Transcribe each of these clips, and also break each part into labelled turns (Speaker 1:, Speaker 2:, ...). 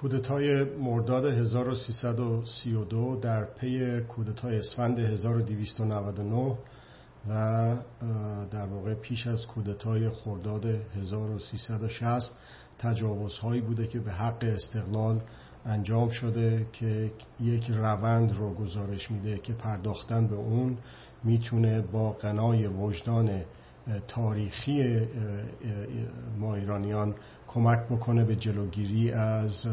Speaker 1: کودتای مرداد 1332 در پی کودتای اسفند 1299 و در واقع پیش از کودتای خرداد 1360 تجاوزهایی بوده که به حق استقلال انجام شده که یک روند رو گزارش میده که پرداختن به اون می‌تونه با قنای وجدان تاریخی ما ایرانیان کمک بکنه به جلوگیری از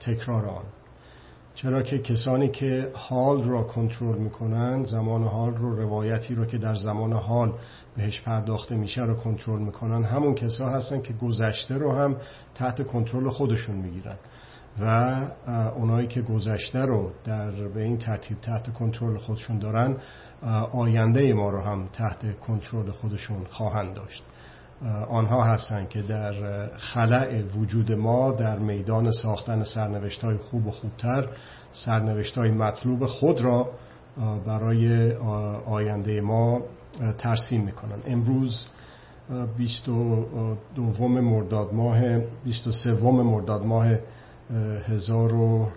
Speaker 1: تکرار آن. چرا که کسانی که حال را کنترل می‌کنند زمان حال رو روایتی رو که در زمان حال بهش پرداخته میشه رو کنترل می‌کنن. همون کسا هستن که گذشته رو هم تحت کنترل خودشون می‌گیرن. و اونایی که گذشته رو در به این ترتیب تحت کنترل خودشون دارن آینده ما رو هم تحت کنترل خودشون خواهند داشت. آنها هستند که در خلع وجود ما در میدان ساختن سرنوشت های خوب و خوبتر سرنوشت های مطلوب خود را برای آینده ما ترسیم می‌کنن. امروز 22 مرداد ماه 23 مرداد ماه هزار و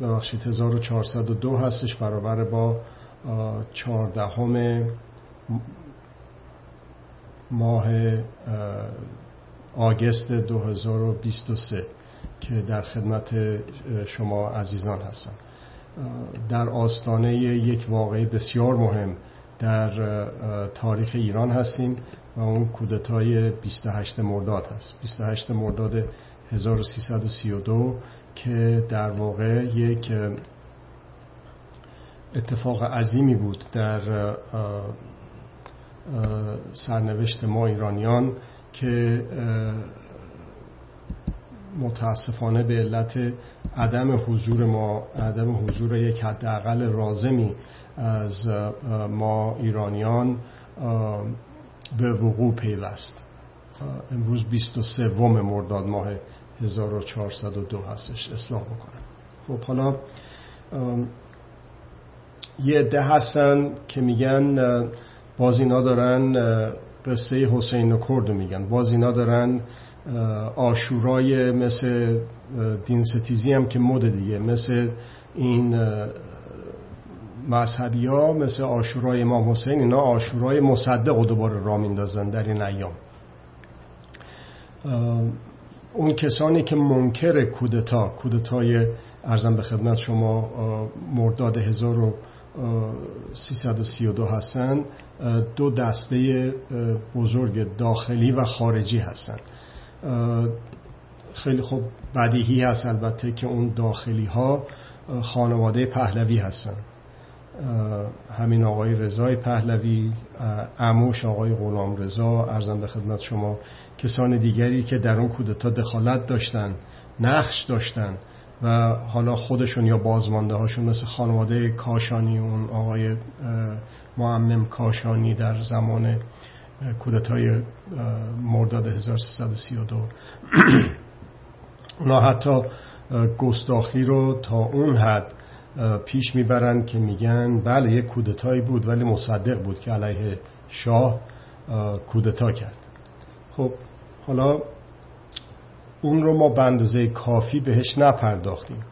Speaker 1: ببخشید 1402 هستش برابر با 14 ماه آگست 2023 که در خدمت شما عزیزان هستم. در آستانه یک واقعه بسیار مهم در تاریخ ایران هستیم و اون کودتای 28 مرداد هست. 28 مرداد 1332 که در واقع یک اتفاق عظیمی بود در سرنوشت ما ایرانیان که متاسفانه به علت عدم حضور ما عدم حضور یک حداقل رازمی از ما ایرانیان به وقوع پیوست. امروز 23 مرداد ماه 1402 هستش. اصلاح بکنم. خب حالا یه عده هستن که میگن باز اینا دارن قصه حسین و کرد میگن. باز اینا دارن آشورای مثل دین ستیزی هم که مد دیگه مثل این مذهبی ها مثل آشورای امام حسین اینا آشورای مصدق و دوباره را میندازن در این ایام. اون کسانی که منکر کودتا کودتای ارزم به خدمت شما مرداد 1332 هستن دو دسته بزرگ داخلی و خارجی هستن. خیلی خوب بدیهی هست البته که اون داخلی ها خانواده پهلوی هستن. همین آقای رضای پهلوی اموش آقای غلام رضا ارزم به خدمت شما کسان دیگری که در اون کودتا دخالت داشتن نقش داشتن و حالا خودشون یا بازمانده هاشون مثل خانواده کاشانی اون آقای معمم کاشانی در زمان کودتای مرداد 1332 اونا حتی گستاخی رو تا اون حد پیش می‌برن که میگن بله یک کودتایی بود ولی مصدق بود که علیه شاه کودتا کرد. خب حالا اون رو ما به اندازه کافی بهش نپرداختیم.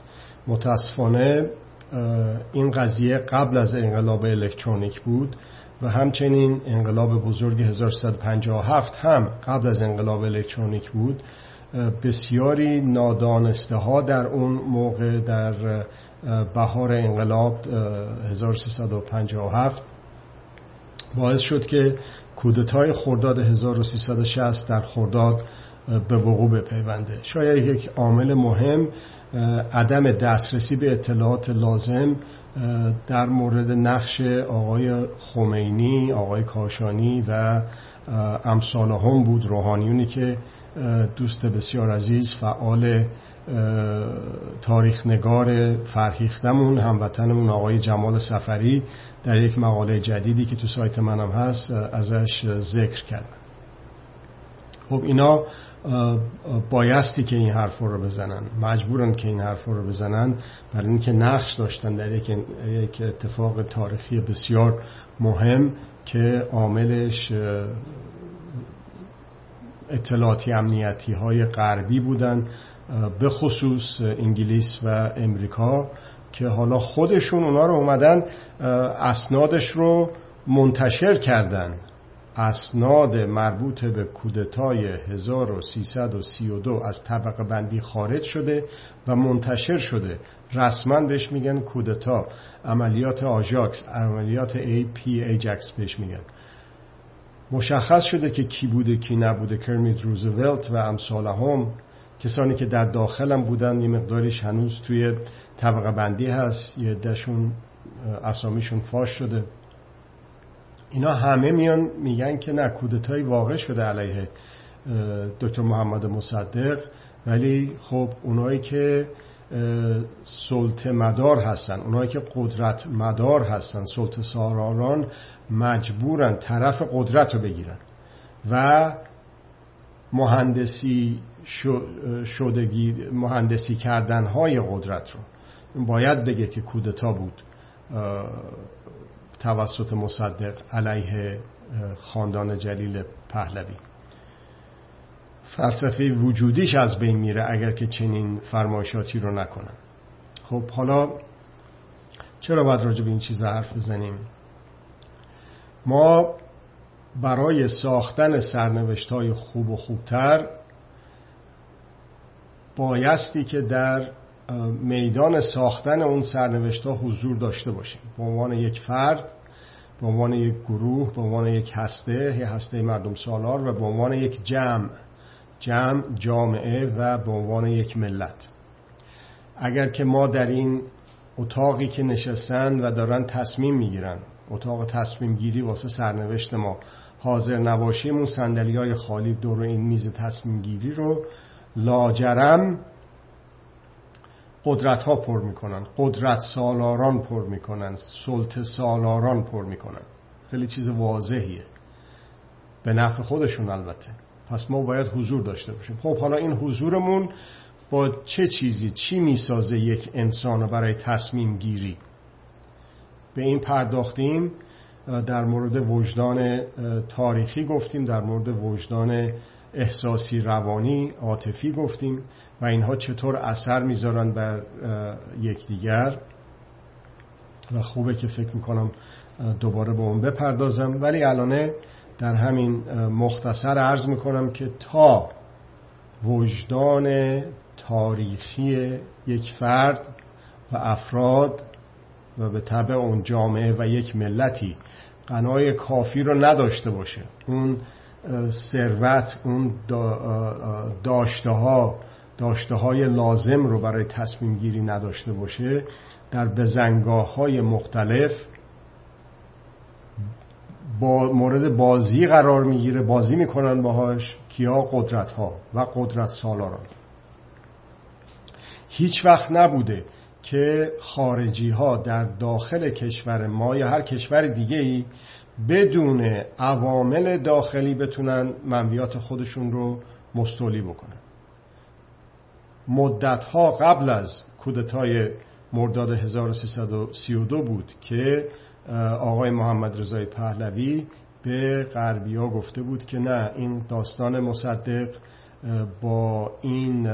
Speaker 1: متاسفانه این قضیه قبل از انقلاب الکترونیک بود. و همچنین انقلاب بزرگ 1357 هم قبل از انقلاب الکترونیک بود. بسیاری نادانسته ها در اون موقع در بهار انقلاب 1357 باعث شد که کودتای خرداد 1360 در خرداد به وقوع بپیونده. شاید یک عامل مهم عدم دسترسی به اطلاعات لازم در مورد نقش آقای خمینی آقای کاشانی و امثال هم بود. روحانیونی که دوست بسیار عزیز فعال تاریخ نگار فرهیختمون هموطنمون آقای جمال سفری در یک مقاله جدیدی که تو سایت منم هست ازش ذکر کردن خب اینا بایستی که این حرف رو بزنن مجبورن که این حرف رو بزنن برای اینکه نقش داشتن در یک, اتفاق تاریخی بسیار مهم که عاملش اطلاعاتی امنیتی های غربی بودن به خصوص انگلیس و امریکا که حالا خودشون اونا رو اومدن اسنادش رو منتشر کردن. اسناد مربوط به کودتای 1332 از طبقه بندی خارج شده و منتشر شده. رسما بهش میگن کودتا. عملیات آژاکس عملیات ای پی ایجکس بهش میگن. مشخص شده که کی بوده کی نبوده. کرمیت روزولت و امثالهم کسانی که در داخلم بودن یه مقداریش هنوز توی طبقه بندی هست. یه عده‌شون اسامیشون فاش شده. اینا همه میان میگن که نه کودتایی واقع شده علیه دکتر محمد مصدق. ولی خب اونایی که سلط مدار هستن اونایی که قدرت مدار هستن سلط ساراران مجبورن طرف قدرت رو بگیرن. و مهندسی شدگی مهندسی کردن های قدرت رو. باید بگه که کودتا بود. توسط مصدق علیه خاندان جلیل پهلوی. فلسفه وجودیش از بین میره اگر که چنین فرمایشاتی رو نکنن. خب حالا چرا باید راجع به این چیز حرف بزنیم؟ ما برای ساختن سرنوشت های خوب و خوبتر بایستی که در میدان ساختن اون سرنوشت ها حضور داشته باشیم. به عنوان یک فرد به عنوان یک گروه به عنوان یک هسته یه هسته مردم سالار و به عنوان یک جمع جمع جامعه و به عنوان یک ملت. اگر که ما در این اتاقی که نشستن و دارن تصمیم می‌گیرن اتاق تصمیم گیری واسه سرنوشت ما حاضر نباشیم اون سندلی های خالی دور این میز تصمیم گیری رو لاجرم قدرت ها پر می‌کنن قدرت سالاران پر می‌کنن سلطه سالاران پر می‌کنن. خیلی چیز واضحیه. به نفع خودشون البته. پس ما باید حضور داشته باشیم. خب حالا این حضورمون با چه چیزی؟ چی می‌سازه یک انسان برای تصمیم گیری؟ به این پرداختیم. در مورد وجدان تاریخی گفتیم در مورد وجدان احساسی روانی عاطفی گفتیم. و اینها چطور اثر می‌ذارن بر یکدیگر. و خوبه که فکر می‌کنم دوباره به اون بپردازم. ولی الانه در همین مختصر عرض می‌کنم که تا وجدان تاریخی یک فرد و افراد و به طبع اون جامعه و یک ملتی قنای کافی رو نداشته باشه. اون ثروت اون داشته ها داشته های لازم رو برای تصمیم گیری نداشته باشه در بزنگاه های مختلف با مورد بازی قرار می‌گیره بازی می‌کنن باهاش کیا؟ قدرت ها و قدرت سالاران. هیچ وقت نبوده که خارجی ها در داخل کشور ما یا هر کشور دیگه ای بدون عوامل داخلی بتونن منویات خودشون رو مستولی بکنن. مدت ها قبل از کودتای مرداد 1332 بود که آقای محمد رضای پهلوی به غربیا گفته بود که نه این داستان مصدق با این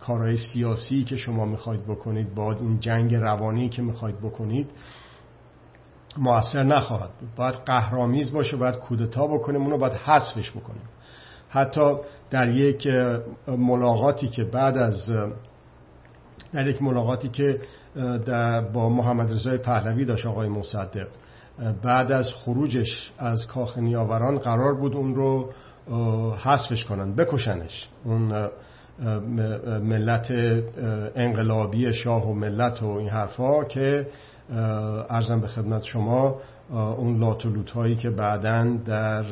Speaker 1: کارهای سیاسی که شما می‌خواید بکنید با این جنگ روانی که می‌خواید بکنید موثر نخواهد بود. باید قهرامیز باشه باید کودتا بکنیم اونو باید حذفش بکنیم. حتی در یک ملاقاتی که بعد از در یک ملاقاتی که در با محمد رضای پهلوی داشت آقای مصدق بعد از خروجش از کاخ نیاوران قرار بود اون رو حذفش کنن بکشنش. اون ملت انقلابی شاه و ملت و این حرفا که ارزم به خدمت شما اون لاتولوت هایی که بعدا در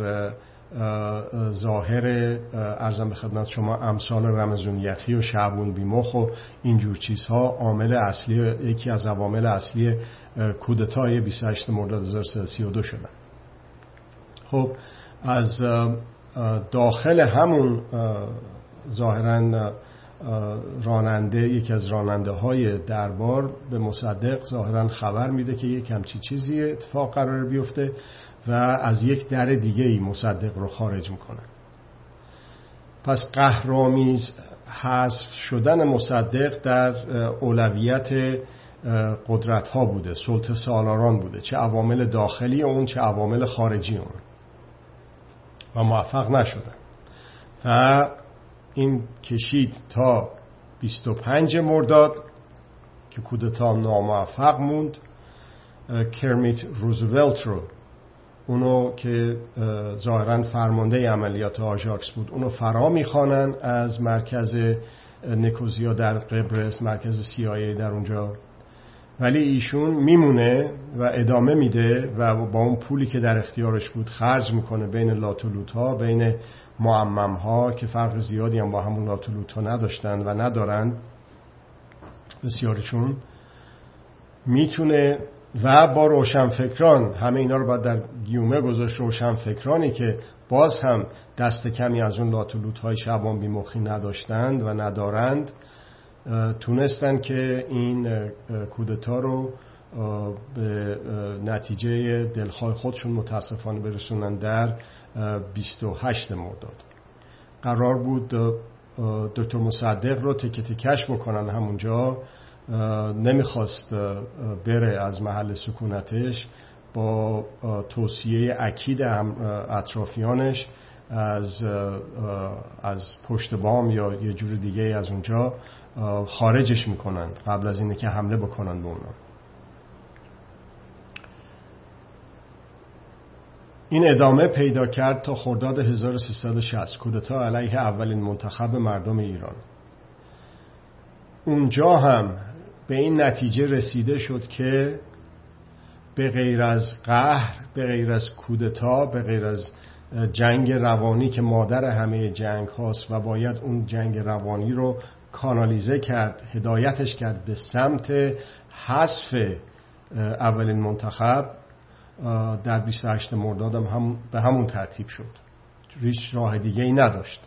Speaker 1: ظاهر ارزم به خدمت شما امثال رمزون یخی و شعبون بیمخ و اینجور چیزها عامل اصلی یکی از عوامل اصلی کودتای 28 مرداد 1332 شدن. خب از داخل همون ظاهرا راننده یکی از راننده های دربار به مصدق ظاهرا خبر میده که یک همچی چیزی اتفاق قرار بیفته. و از یک در دیگه ای مصدق رو خارج می‌کنن. پس قهرامیز حذف شدن مصدق در اولویت قدرت ها بوده سلطه سالاران بوده. چه عوامل داخلی اون چه عوامل خارجی اون. و موفق نشدن. و این کشید تا 25 مرداد که کودتا ناموفق موند کرمیت روزولت رو اونو که ظاهرا فرمانده عملیات آژاکس بود اونو فرا می‌خوانن از مرکز نکوزیا در قبرس مرکز CIA در اونجا. ولی ایشون میمونه و ادامه میده و با اون پولی که در اختیارش بود خرج می‌کنه بین لاتولوت ها بین معمم ها که فرق زیادی هم با همون لاتولوت ها نداشتن و ندارن. بسیارشون می‌تونه و با روشنفکران همه اینا رو باید در گیومه گذاشت روشنفکرانی که باز هم دست کمی از اون لاتولوت های شبان بیمخی نداشتند و ندارند تونستن که این کودتا رو به نتیجه دلخواه خودشون متاسفانه برسونن در 28 مرداد. قرار بود دکتر مصدق رو تکه تکش بکنن همونجا. نمی‌خواست بره از محل سکونتش. با توصیه اکید اطرافیانش از از پشت بام یا یه جور دیگه از اونجا خارجش می‌کنن قبل از اینه که حمله بکنن به اونا. این ادامه پیدا کرد تا خرداد 1360 کودتا علیه اولین منتخب مردم ایران. اونجا هم به این نتیجه رسیده شد که به غیر از قهر به غیر از کودتا به غیر از جنگ روانی که مادر همه جنگ هاست و باید اون جنگ روانی رو کانالیزه کرد هدایتش کرد به سمت حذف اولین منتخب در 28 مرداد هم به همون ترتیب شد. ریش راه دیگه ای نداشت.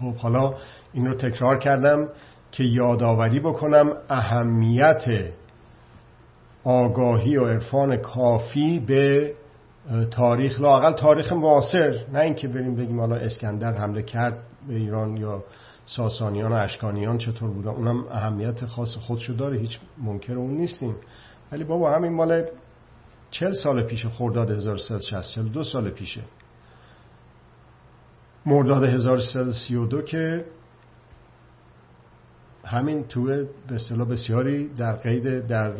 Speaker 1: خب حالا این رو تکرار کردم. که یادآوری بکنم اهمیت آگاهی و عرفان کافی به تاریخ لاقل تاریخ معاصر نه اینکه بریم بگیم حالا اسکندر حمله کرد به ایران یا ساسانیان و اشکانیان چطور بودن اونم اهمیت خاص خودشو داره هیچ منکر اون نیستیم. ولی بابا همین مال چل سال پیش خرداد 1360 دو سال پیشه. مرداد 1332 که همین تو به اصطلاح بسیاری در قید در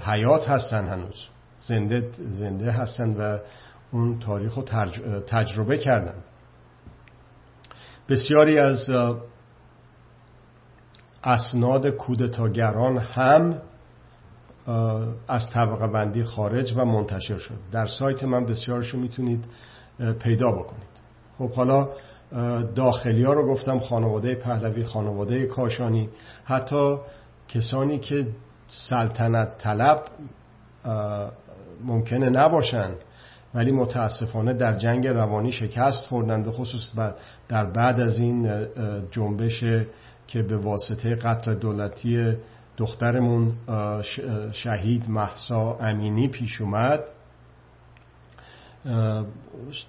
Speaker 1: حیات هستن هنوز. زنده زنده هستن و اون تاریخ رو تجربه کردن. بسیاری از اسناد کودتاگران هم از طبقه بندی خارج و منتشر شد در سایت من بسیارشو می‌تونید پیدا بکنید. خب حالا داخلی ها رو گفتم خانواده پهلوی خانواده کاشانی. حتی کسانی که سلطنت طلب ممکنه نباشند ولی متاسفانه در جنگ روانی شکست خوردن به خصوص در بعد از این جنبش که به واسطه قتل دولتی دخترمون شهید محسا امینی پیش اومد.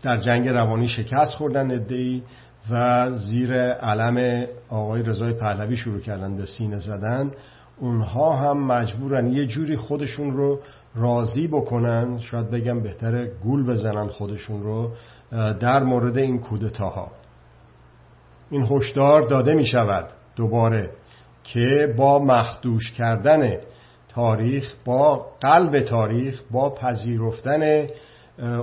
Speaker 1: در جنگ روانی شکست خوردن ادهی و زیر علم آقای رضای پهلوی شروع کردن به سینه زدن. اونها هم مجبورن یه جوری خودشون رو راضی بکنن. شاید بگم بهتره گول بزنن خودشون رو در مورد این کودتاها. این هشدار داده می شود دوباره که با مخدوش کردن تاریخ با قلب تاریخ با پذیرفتن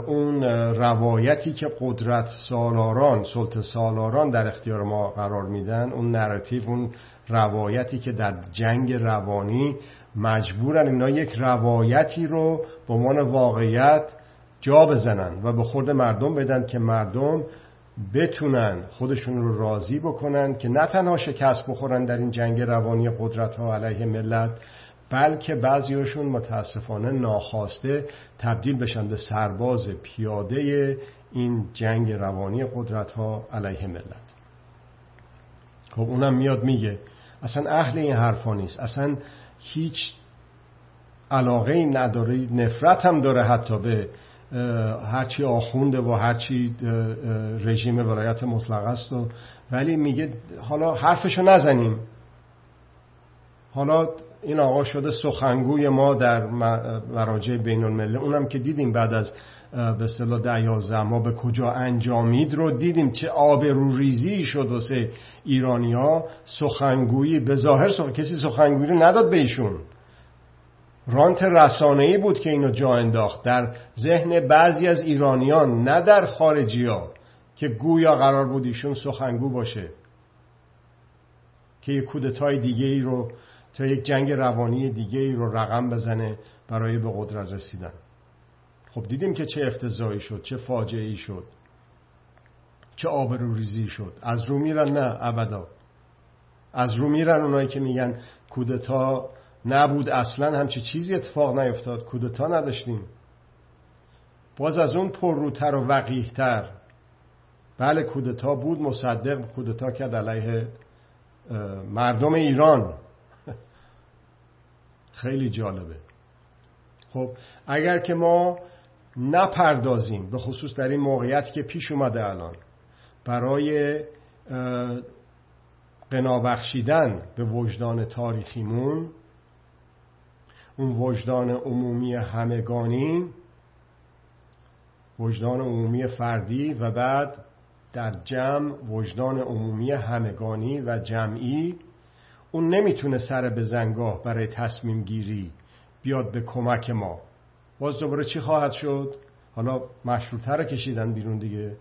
Speaker 1: اون روایتی که قدرت سالاران سلطه سالاران در اختیار ما قرار میدن اون نراتیو اون روایتی که در جنگ روانی مجبورن اینا یک روایتی رو به عنوان واقعیت جا بزنن و به خورد مردم بدن که مردم بتونن خودشون رو راضی بکنن که نه تنها شکست بخورن در این جنگ روانی قدرت ها علیه ملت بلکه بعضیاشون متاسفانه ناخواسته تبدیل بشن به سرباز پیاده این جنگ روانی قدرت ها علیه ملت. خب اونم میاد میگه اصلا اهل این حرفا نیست. اصلا هیچ علاقه نداره نفرت هم داره حتی به هرچی آخونده و هرچی رژیم ولایت مطلق است و ولی میگه حالا حرفشو نزنیم. حالا این آقا شده سخنگوی ما در مراجع بین الملل اونم که دیدیم بعد از به اصطلاح ده ما به کجا انجامید رو دیدیم چه آب رو ریزی شد واسه ایرانی ها سخنگویی به ظاهر سخن... کسی سخنگویی رو نداد به ایشون. رانت رسانه‌ای بود که اینو جا انداخت. در ذهن بعضی از ایرانیان نه در خارجی ها که گویا قرار بود ایشون سخنگو باشه که یک کودتای دیگه ای رو تا یک جنگ روانی دیگه ای رو رقم بزنه برای به قدرت رسیدن. خب دیدیم که چه افتضاحی شد چه فاجعه ای شد چه آبروریزی شد. از رو میرن نه ابدا. از رو میرن اونایی که میگن کودتا نبود اصلا همچه چیزی اتفاق نیفتاد. کودتا نداشتیم. باز از اون پرروتر و وقیهتر. بله کودتا بود مصدق کودتا کرد علیه مردم ایران. خیلی جالبه. خب اگر که ما نپردازیم به خصوص در این موقعیتی که پیش اومده الان برای قنابخشیدن به وجدان تاریخیمون اون وجدان عمومی همگانی وجدان عمومی فردی و بعد در جمع وجدان عمومی همگانی و جمعی اون نمی‌تونه سر به زنگاه برای تصمیم گیری بیاد به کمک ما. باز دوباره چی خواهد شد؟ حالا مشروطه کشیدن بیرون دیگه.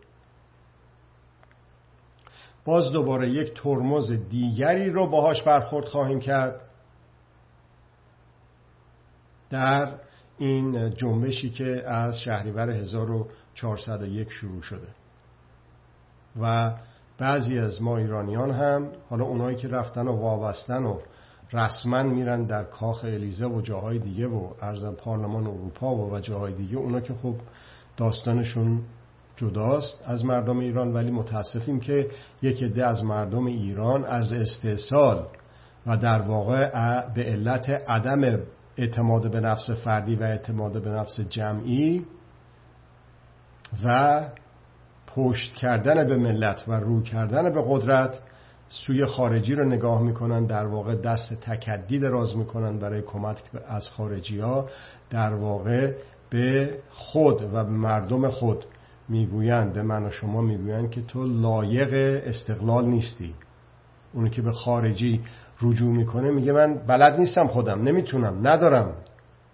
Speaker 1: باز دوباره یک ترمز دیگری رو باهاش برخورد خواهیم کرد. در این جنبشی که از شهریور 1401 شروع شده. و بعضی از ما ایرانیان هم حالا اونایی که رفتن و وابستن و رسما میرن در کاخ الیزه و جاهای دیگه و ارزم پارلمان اروپا و, و جاهای دیگه اونا که خب داستانشون جداست از مردم ایران ولی متاسفیم که یک عده از مردم ایران از استحصال و در واقع به علت عدم اعتماد به نفس فردی و اعتماد به نفس جمعی و پشت کردن به ملت و رو کردن به قدرت سوی خارجی رو نگاه می‌کنن در واقع دست تکدی دراز می‌کنن برای کمک از خارجی ها در واقع به خود و به مردم خود می‌گویند به من و شما می‌گویند که تو لایق استقلال نیستی. اونی که به خارجی رجوع می‌کنه میگه من بلد نیستم خودم نمی‌تونم ندارم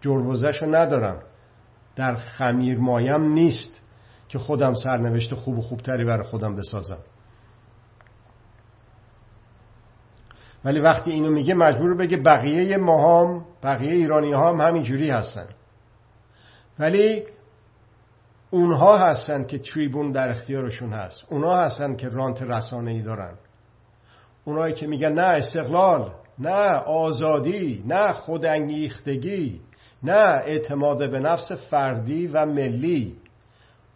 Speaker 1: جربوزش ندارم در خمیر مایم نیست. که خودم سرنوشت خوب و خوبتری برای خودم بسازم. ولی وقتی اینو میگه مجبور بگه بقیه ما هم بقیه ایرانی ها هم همینجوری هستن. ولی اونها هستن که تریبون در اختیارشون هست. اونها هستن که رانت رسانه ای دارن. اونایی که میگن نه استقلال نه آزادی نه خودانگیختگی نه اعتماد به نفس فردی و ملی.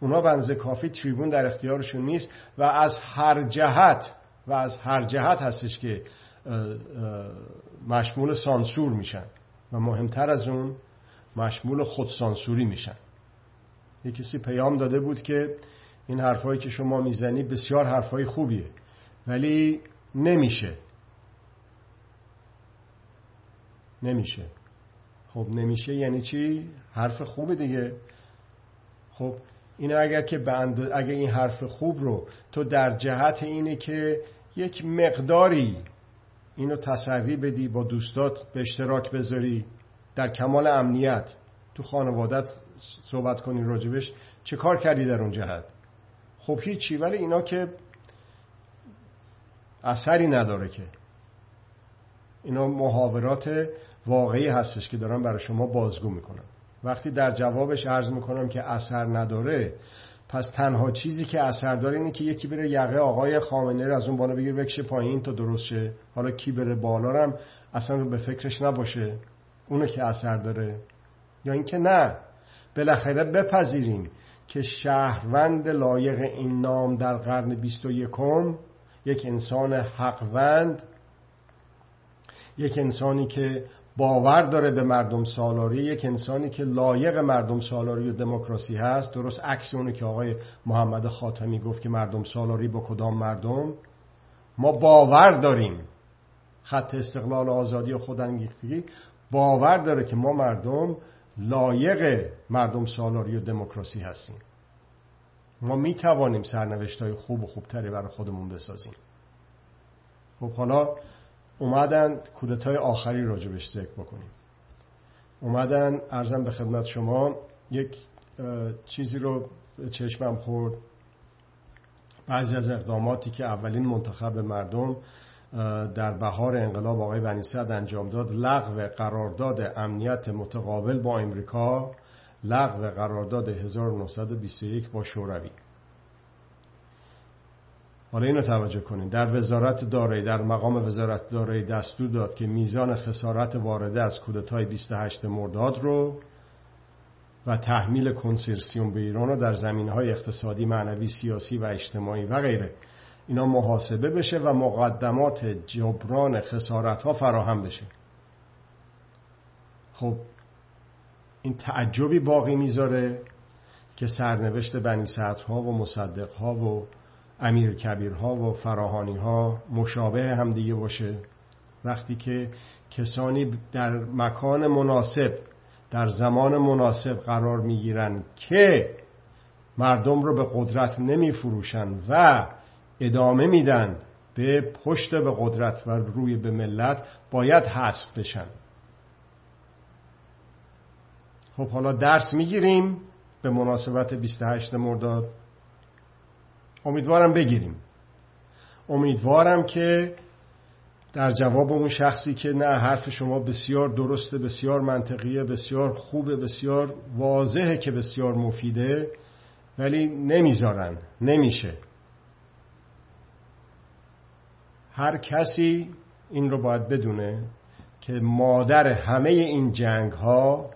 Speaker 1: اونا بنز کافی تریبون در اختیارشون نیست و از هر جهت و از هر جهت هستش که مشمول سانسور میشن و مهمتر از اون مشمول خودسانسوری میشن. یه کسی پیام داده بود که این حرفایی که شما می‌زنی بسیار حرفای خوبیه ولی نمیشه. نمیشه. خب نمیشه یعنی چی؟ حرف خوبه دیگه. خب اینه اگر که بند اگر این حرف خوب رو تو در جهت اینه که یک مقداری اینو تصوی بدی با دوستات به اشتراک بذاری در کمال امنیت تو خانوادت صحبت کنی راجبش چه کار کردی در اون جهت؟ خب هیچی ولی اینا که اثری نداره که. اینا محاورات واقعی هستش که دارم برای شما بازگو می‌کنم وقتی در جوابش عرض می‌کنم که اثر نداره پس تنها چیزی که اثر داره اینه که یکی بره یقه آقای خامنه رو از اون بالا بگیر بکشه پایین تا درست شه حالا کی بره بالا هم اصلا رو به فکرش نباشه. اونو که اثر داره. یا اینکه نه. بالاخره بپذیریم که شهروند لایق این نام در قرن بیست و یکم یک انسان حقوند یک انسانی که باور داره به مردم سالاری. یک انسانی که لایق مردم سالاری و دموکراسی هست درست عکس اونه که آقای محمد خاتمی گفت که مردم سالاری با کدام مردم؟ ما باور داریم. خط استقلال آزادی و خودانگیختگی باور داره که ما مردم لایق مردم سالاری و دموکراسی هستیم. ما می توانیم سرنوشت های خوب و خوبتری برای خودمون بسازیم. خب حالا اومدن کودتای آخری راجبش ذکر بکنیم. اومدن ارزم به خدمت شما یک چیزی رو چشمم خورد. بعضی از اقداماتی که اولین منتخب مردم در بهار انقلاب آقای بنی انجام داد لغو قرارداد امنیت متقابل با امریکا لغو قرارداد 1921 با شوروی. حالا اینو توجه کنید در وزارت دارایی در مقام وزارت دارایی دستور داد که میزان خسارت وارده از کودتای 28 مرداد رو و تحمیل کنسرسیوم به ایران رو در زمین های اقتصادی، معنوی، سیاسی و اجتماعی و غیره. اینا محاسبه بشه و مقدمات جبران خسارت ها فراهم بشه. خب این تعجبی باقی می‌ذاره که سرنوشت بنی ها و مصدق ها و امیر کبیر ها و فراهانی ها مشابه هم دیگه باشه. وقتی که کسانی در مکان مناسب در زمان مناسب قرار می‌گیرن که مردم رو به قدرت نمی فروشن و ادامه میدن به پشت به قدرت و روی به ملت باید حذف بشن. خب حالا درس می‌گیریم به مناسبت 28 مرداد. امیدوارم بگیریم. امیدوارم که در جواب اون شخصی که نه حرف شما بسیار درسته بسیار منطقیه بسیار خوبه بسیار واضحه که بسیار مفیده ولی نمی‌ذارن نمیشه. هر کسی این رو باید بدونه که مادر همه این جنگ ها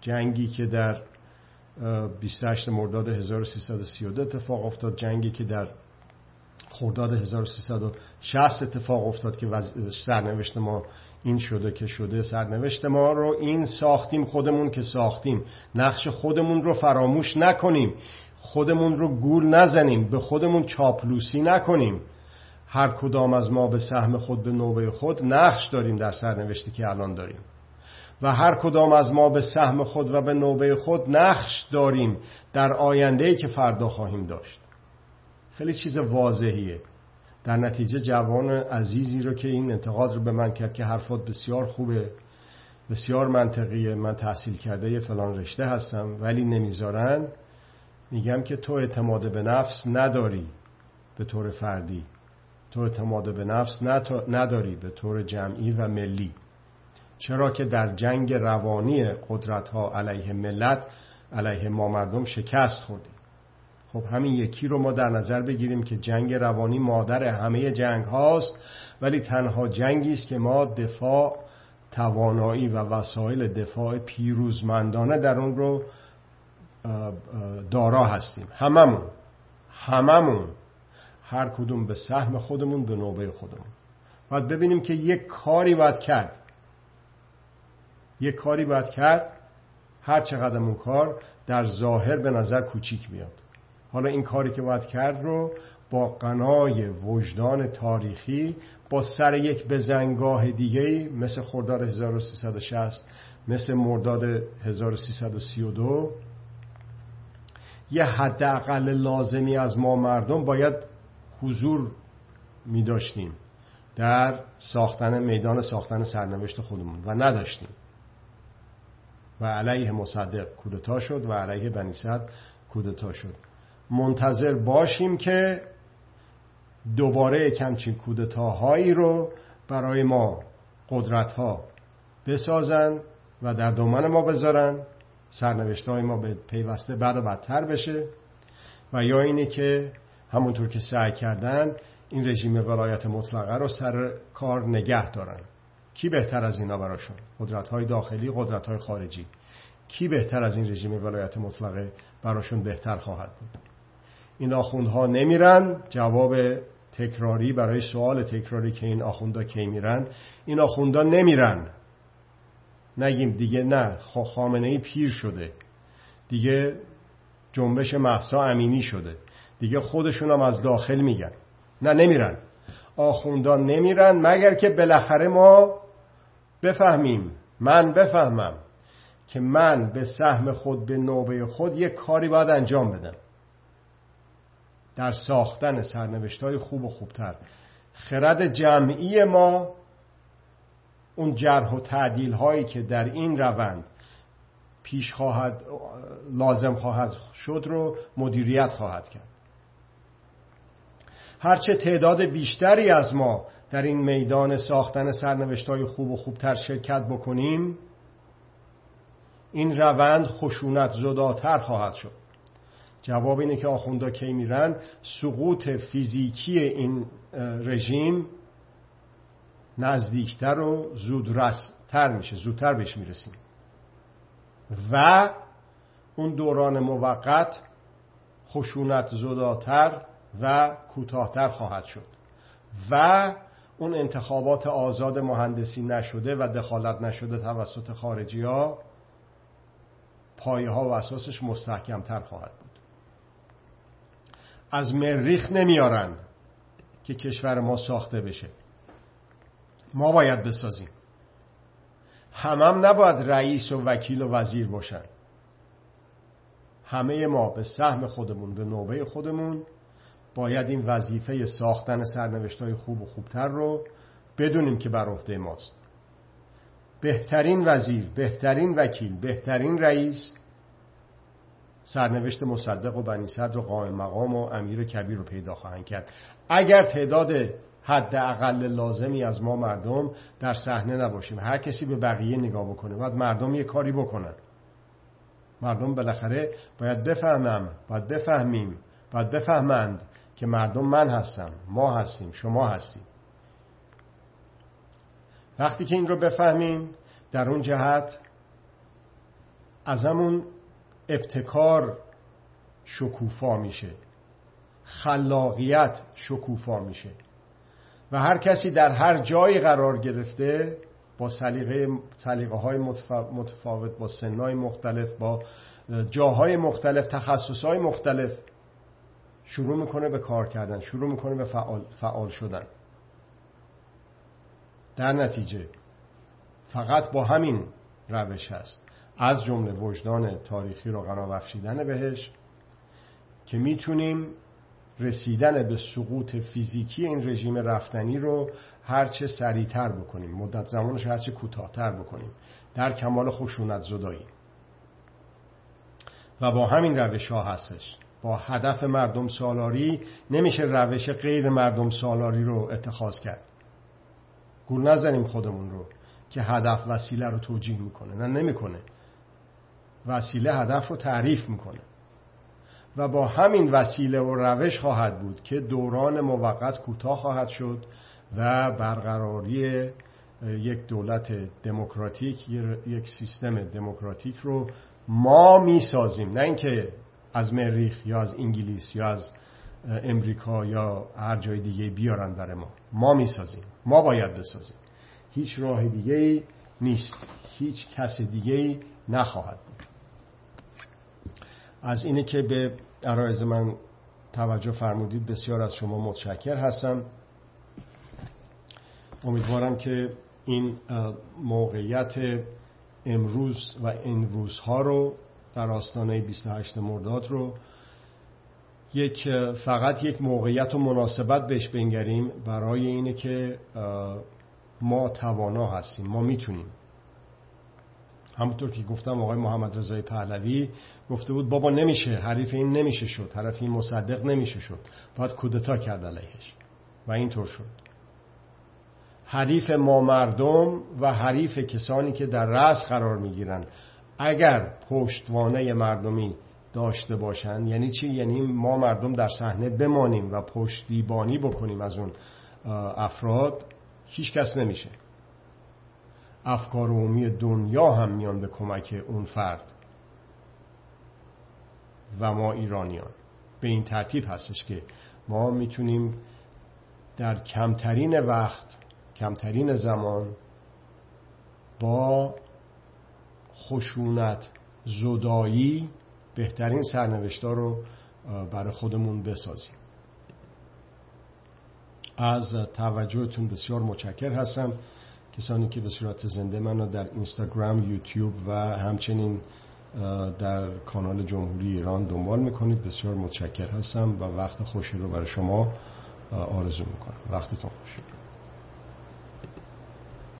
Speaker 1: جنگی که در 28 مرداد 1332 اتفاق افتاد. جنگی که در خرداد 1360 اتفاق افتاد که سرنوشت ما این شده که شده سرنوشت ما رو این ساختیم خودمون که ساختیم. نقش خودمون رو فراموش نکنیم. خودمون رو گول نزنیم. به خودمون چاپلوسی نکنیم. هر کدام از ما به سهم خود به نوبه خود نقش داریم در سرنوشتی که الان داریم. و هر کدام از ما به سهم خود و به نوبه خود نقش داریم در آینده‌ای که فردا خواهیم داشت. خیلی چیز واضحیه. در نتیجه جوان عزیزی رو که این انتقاد رو به من کرد که حرفات بسیار خوبه بسیار منطقیه من تحصیل کرده یه فلان رشته هستم ولی نمی‌ذارن. میگم که تو اعتماد به نفس نداری به طور فردی. تو اعتماد به نفس نداری به طور جمعی و ملی. چرا که در جنگ روانی قدرت ها علیه ملت علیه ما مردم شکست خوردیم خب همین یکی رو ما در نظر بگیریم که جنگ روانی مادر همه جنگ هاست ولی تنها جنگی است که ما دفاع توانایی و وسایل دفاع پیروزمندانه در اون رو دارا هستیم. هممون هممون هر کدوم به سهم خودمون به نوبه خودمون. باید ببینیم که یک کاری باید کرد. یک کاری باید کرد هر چقدر اون کار در ظاهر به نظر کوچیک میاد حالا این کاری که باید کرد رو با قنای وجدان تاریخی با سر یک بزنگاه دیگه مثل خرداد 1360 مثل مرداد 1332 یه حداقل لازمی از ما مردم باید حضور می داشتیم در ساختن میدان ساختن سرنوشت خودمون و نداشتیم. و علیه مصدق کودتا شد و علیه بنی صد کودتا شد. منتظر باشیم که دوباره کمچین کودتاهایی رو برای ما قدرت ها بسازن و در دومن ما بذارن. سرنوشت های ما به پیوسته بد و بدتر بشه و یا اینه که همونطور که سعی کردن این رژیم ولایت مطلقه رو سر کار نگه دارن. کی بهتر از اینا براشون؟ قدرت های داخلی قدرت های خارجی. کی بهتر از این رژیم ولایت مطلقه براشون بهتر خواهد بود؟ این آخوندها نمیرن. جواب تکراری برای سوال تکراری که این آخوندا کی میرن این آخوندا نمیرن. نگیم دیگه نه خامنه ای پیر شده. دیگه جنبش محسا امینی شده. دیگه خودشون هم از داخل میگن. نه نمیرن. آخوندان نمیرن مگر که بالاخره ما بفهمیم. من بفهمم که من به سهم خود به نوبه خود یک کاری باید انجام بدم. در ساختن سرنوشت های خوب و خوبتر. خرد جمعی ما اون جرح و تعدیل هایی که در این روند پیش خواهد لازم خواهد شد رو مدیریت خواهد کرد. هرچه تعداد بیشتری از ما در این میدان ساختن سرنوشت های خوب و خوبتر شرکت بکنیم این روند خشونت زداتر خواهد شد. جواب اینه که آخوندا کی میرن؟ سقوط فیزیکی این رژیم نزدیکتر و زودرستر میشه زودتر بهش می‌رسیم. و اون دوران موقت خشونت زداتر و کوتاهتر خواهد شد. و اون انتخابات آزاد مهندسی نشده و دخالت نشده توسط خارجی ها پایه ها و اساسش مستحکمتر خواهد بود. از مریخ نمیارن که کشور ما ساخته بشه. ما باید بسازیم. همم نباید رئیس و وکیل و وزیر باشن. همه ما به سهم خودمون به نوبه خودمون باید این وظیفه ساختن سرنوشت های خوب و خوبتر رو بدونیم که بر عهده ماست. بهترین وزیر بهترین وکیل بهترین رئیس سرنوشت مصدق و بنی صدر و قائم مقام و امیر کبیر رو پیدا خواهند کرد. اگر تعداد حد اقل لازمی از ما مردم در صحنه نباشیم هر کسی به بقیه نگاه بکنه باید مردم یه کاری بکنن. مردم بالاخره باید بفهمم باید بفهمیم باید بفهمند که مردم من هستم ما هستیم شما هستیم. وقتی که این رو بفهمیم در اون جهت ازمون ابتکار شکوفا میشه. خلاقیت شکوفا میشه. و هر کسی در هر جایی قرار گرفته با سلیقه سلیقه های متفاوت با سنهای مختلف با جاهای مختلف تخصصهای مختلف شروع می‌کنه به کار کردن شروع می‌کنه به فعال, فعال شدن. در نتیجه فقط با همین روش هست. از جمله وجدان تاریخی رو قرار بخشیدن بهش که می‌تونیم رسیدن به سقوط فیزیکی این رژیم رفتنی رو هرچه سریعتر بکنیم. مدت زمانش هرچه کوتاهتر بکنیم. در کمال خشونت زدایی. و با همین روش ها هستش. با هدف مردم سالاری نمیشه روش غیر مردم سالاری رو اتخاذ کرد. گول نزنیم خودمون رو که هدف وسیله رو توجیه می‌کنه. نه نمی‌کنه. وسیله هدف رو تعریف می‌کنه. و با همین وسیله و روش خواهد بود که دوران موقت کوتاه خواهد شد و برقراری یک دولت دموکراتیک یک سیستم دموکراتیک رو ما می‌سازیم. نه اینکه از مریخ یا از انگلیس یا از امریکا یا هر جای دیگه بیارن در ما. ما می‌سازیم. ما باید بسازیم. هیچ راه دیگه نیست. هیچ کس دیگه نخواهد بود. از اینه که به عرایز من توجه فرمودید بسیار از شما متشکر هستم. امیدوارم که این موقعیت امروز و این روزها رو در آستانه 28 مرداد رو یک فقط یک موقعیت و مناسبت بهش بنگریم برای اینه که ما توانا هستیم ما می‌تونیم. همونطور که گفتم آقای محمد رضای پهلوی گفته بود بابا نمیشه حریف این نمیشه شد حریف این مصدق نمیشه شد باید کودتا کرد علیهش. و اینطور شد. حریف ما مردم و حریف کسانی که در رأس قرار می‌گیرن. اگر پشتوانه مردمی داشته باشند یعنی چی؟ یعنی ما مردم در صحنه بمانیم و پشتیبانی بکنیم از اون افراد هیچ کس نمیشه افکار عمومی دنیا هم میان به کمک اون فرد و ما ایرانیان به این ترتیب هستش که ما می‌تونیم در کمترین وقت کمترین زمان با خشونت زدایی بهترین سرنوشتا رو برای خودمون بسازیم. از توجهتون بسیار متشکر هستم. کسانی که به صورت زنده منو در اینستاگرام یوتیوب و همچنین در کانال جمهوری ایران دنبال می‌کنید بسیار متشکر هستم و وقت خوشی رو برای شما آرزو می‌کنم. وقتتون خوش.